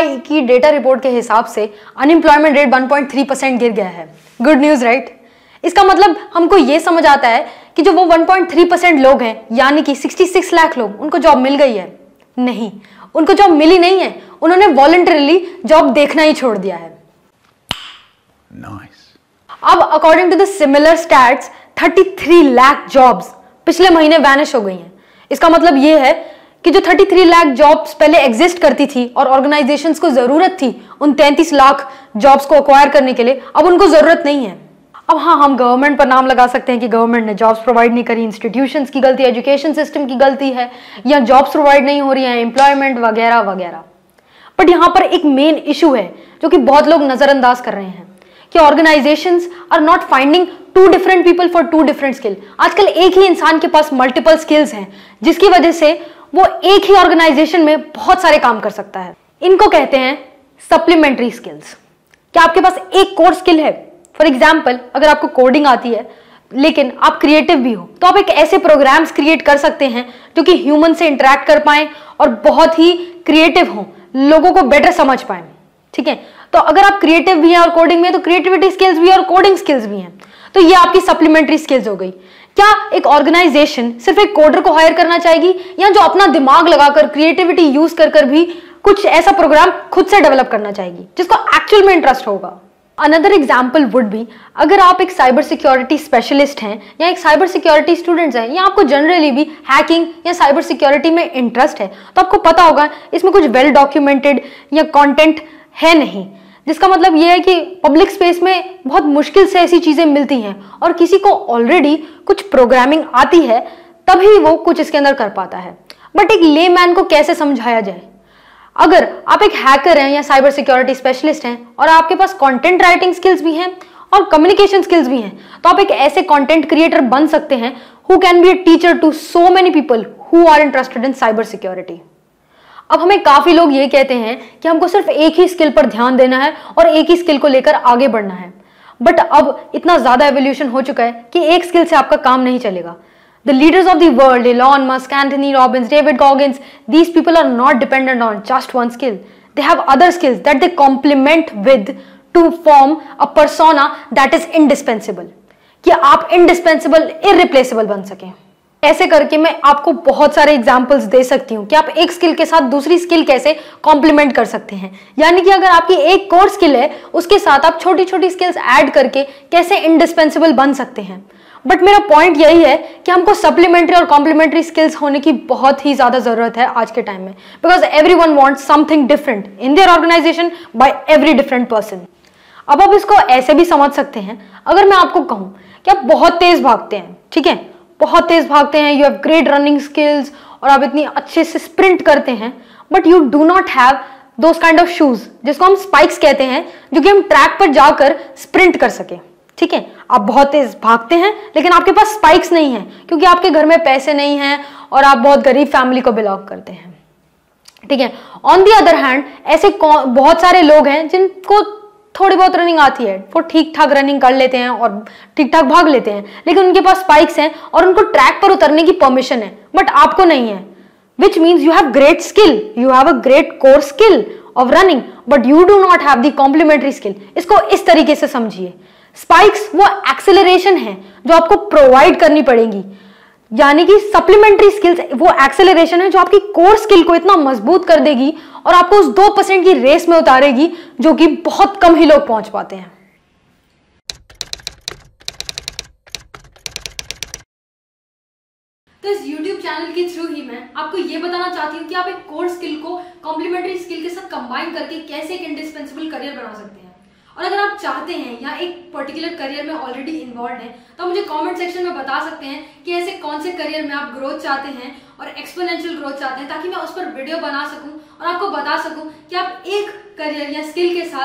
PMI की data report के हिसाब से अनएम्प्लॉयमेंट रेट 1.3 परसेंट गिर गया है। गुड न्यूज़ राइट इसका मतलब हमको ये समझ आता है कि जो वो 1.3 परसेंट लोग हैं यानी कि 66 लाख लोग उनको जॉब मिल गई है? नहीं। उनको जॉब मिली नहीं है उन्होंने वॉलंटरीली जॉब देखना ही छोड़ दिया है। Nice. अब according to the similar stats 33 lakh jobs पिछले महीने वैनिश हो गई हैं। इसका मतलब ये है कि जो 33 लाख जॉब्स पहले एग्जिस्ट करती थी और ऑर्गेनाइजेशंस को ज़रूरत थी उन 33 लाख जॉब्स को अक्वायर करने के लिए, अब उनको ज़रूरत नहीं है। अब हाँ हम गवर्नमेंट पर नाम लगा सकते हैं कि गवर्नमेंट ने जॉब्स प्रोवाइड नहीं करी इंस्टीट्यूशंस की गलती एजुकेशन सिस्टम की गलती है, या जॉब्स प्रोवाइड नहीं हो रही है एम्प्लॉयमेंट वगैरह वगैरह। बट यहाँ पर एक मेन इशू है, जो कि बहुत लोग नजरअंदाज कर रहे हैं कि organisations are not finding two different people for two different skill आजकल एक ही इंसान के पास मल्टीपल स्किल्स हैं, जिसकी वजह से वो एक ही ऑर्गेनाइजेशन में बहुत सारे काम कर सकता है। इनको कहते हैं सप्लीमेंट्री स्किल्स क्या आपके पास एक कोर स्किल है? फॉर एग्ज़ाम्पल अगर आपको कोडिंग आती है, लेकिन आप क्रिएटिव भी हो तो आप एक ऐसे प्रोग्राम्स क्रिएट कर सकते हैं जो कि ह्यूमन से इंटरेक्ट कर पाए और बहुत ही क्रिएटिव हो, लोगों को बेटर समझ पाए। ठीक है? तो अगर आप क्रिएटिव भी हैं और कोडिंग में तो क्रिएटिविटी स्किल्स भी हैं और कोडिंग स्किल्स भी हैं। तो ये आपकी सप्लीमेंट्री स्किल्स हो गई। क्या एक ऑर्गेनाइजेशन सिर्फ़ एक कोडर को हायर करना चाहेगी या जो अपना दिमाग लगाकर क्रिएटिविटी यूज़ कर कर भी कुछ ऐसा प्रोग्राम खुद से डेवलप करना चाहेगी, जिसको एक्चुअल में इंटरेस्ट होगा? अनदर एग्ज़ाम्पल वुड भी अगर आप एक साइबर सिक्योरिटी स्पेशलिस्ट हैं या एक साइबर सिक्योरिटी स्टूडेंट्स हैं, या आपको जनरली भी हैकिंग या साइबर सिक्योरिटी में इंटरेस्ट है तो आपको पता होगा, इसमें कुछ वेल well डॉक्यूमेंटेड या कंटेंट है नहीं। जिसका मतलब ये है कि पब्लिक स्पेस में बहुत मुश्किल से ऐसी चीज़ें मिलती हैं और किसी को ऑलरेडी कुछ प्रोग्रामिंग आती है, तभी वो कुछ इसके अंदर कर पाता है। बट एक ले मैन को कैसे समझाया जाए? अगर आप एक हैकर हैं या साइबर सिक्योरिटी स्पेशलिस्ट हैं और आपके पास कंटेंट राइटिंग स्किल्स भी हैं और कम्युनिकेशन स्किल्स भी हैं तो आप एक ऐसे कंटेंट क्रिएटर बन सकते हैं who can be a teacher to so many people who are interested in cyber security अब हमें काफ़ी लोग ये कहते हैं कि हमको सिर्फ़ एक ही स्किल पर ध्यान देना है और एक ही स्किल को लेकर आगे बढ़ना है। बट अब इतना ज़्यादा एवोल्यूशन हो चुका है कि एक स्किल से आपका काम नहीं चलेगा। The leaders of the world Elon Musk Anthony Robbins David Goggins these people are not dependent on just one skill they have other skills that they complement with to form a persona that is indispensable कि आप indispensable इनरिप्लेसिबल बन सकें। ऐसे करके मैं आपको बहुत सारे एग्जाम्पल्स दे सकती हूँ कि आप एक स्किल के साथ दूसरी स्किल कैसे कॉम्प्लीमेंट कर सकते हैं। यानी कि अगर आपकी एक कोर स्किल है, उसके साथ आप छोटी छोटी स्किल्स ऐड करके कैसे इंडिस्पेंसिबल बन सकते हैं। बट मेरा पॉइंट यही है कि हमको सप्लीमेंट्री और कॉम्प्लीमेंट्री स्किल्स होने की बहुत ही ज़्यादा ज़रूरत है आज के टाइम में। Because every one want something different in their organisation by every different person अब आप इसको ऐसे भी समझ सकते हैं। अगर मैं आपको कहूँ कि आप बहुत तेज भागते हैं, ठीक है? बहुत तेज भागते हैं you have great running skills और आप इतनी अच्छे से स्प्रिंट करते हैं but you do not have those kind of shoes जिसको हम स्पाइक्स कहते हैं, जो कि हम ट्रैक पर जाकर स्प्रिंट कर सके। ठीक है? आप बहुत तेज भागते हैं, लेकिन आपके पास स्पाइक्स नहीं है, क्योंकि आपके घर में पैसे नहीं हैं और आप बहुत गरीब फैमिली को बिलोंग करते हैं। ठीक है? ऑन दी अदर हैंड ऐसे बहुत सारे लोग हैं जिनको थोड़ी बहुत रनिंग आती है, वो ठीक ठाक रनिंग कर लेते हैं और ठीक ठाक भाग लेते हैं, लेकिन उनके पास स्पाइक्स हैं और उनको ट्रैक पर उतरने की परमिशन है बट आपको नहीं है। Which means you have great skill you have a great core skill of running but you do not have the complementary skill इसको इस तरीके से समझिए। स्पाइक्स वो एक्सेलरेशन है जो आपको प्रोवाइड करनी पड़ेगी। यानी कि सप्लीमेंट्री स्किल्स वो एक्सेलरेशन है जो आपकी कोर स्किल को इतना मज़बूत कर देगी और आपको उस दो परसेंट की रेस में उतारेगी जो कि बहुत कम ही लोग पहुँच पाते हैं। तो इस YouTube चैनल के थ्रू ही मैं आपको ये बताना चाहती हूँ कि आप एक कोर स्किल को कॉम्प्लीमेंट्री स्किल के साथ कंबाइन करके कैसे एक इंडिस्पेंसिबल करियर बना सकते हैं। और अगर आप चाहते हैं या एक पर्टिकुलर करियर में ऑलरेडी इन्वॉल्व हैं तो मुझे कमेंट सेक्शन में बता सकते हैं कि ऐसे कौन से करियर में आप ग्रोथ चाहते हैं और एक्सपोनेंशियल ग्रोथ चाहते हैं, ताकि मैं उस पर वीडियो बना सकूँ और आपको बता सकूँ कि आप एक करियर या स्किल के साथ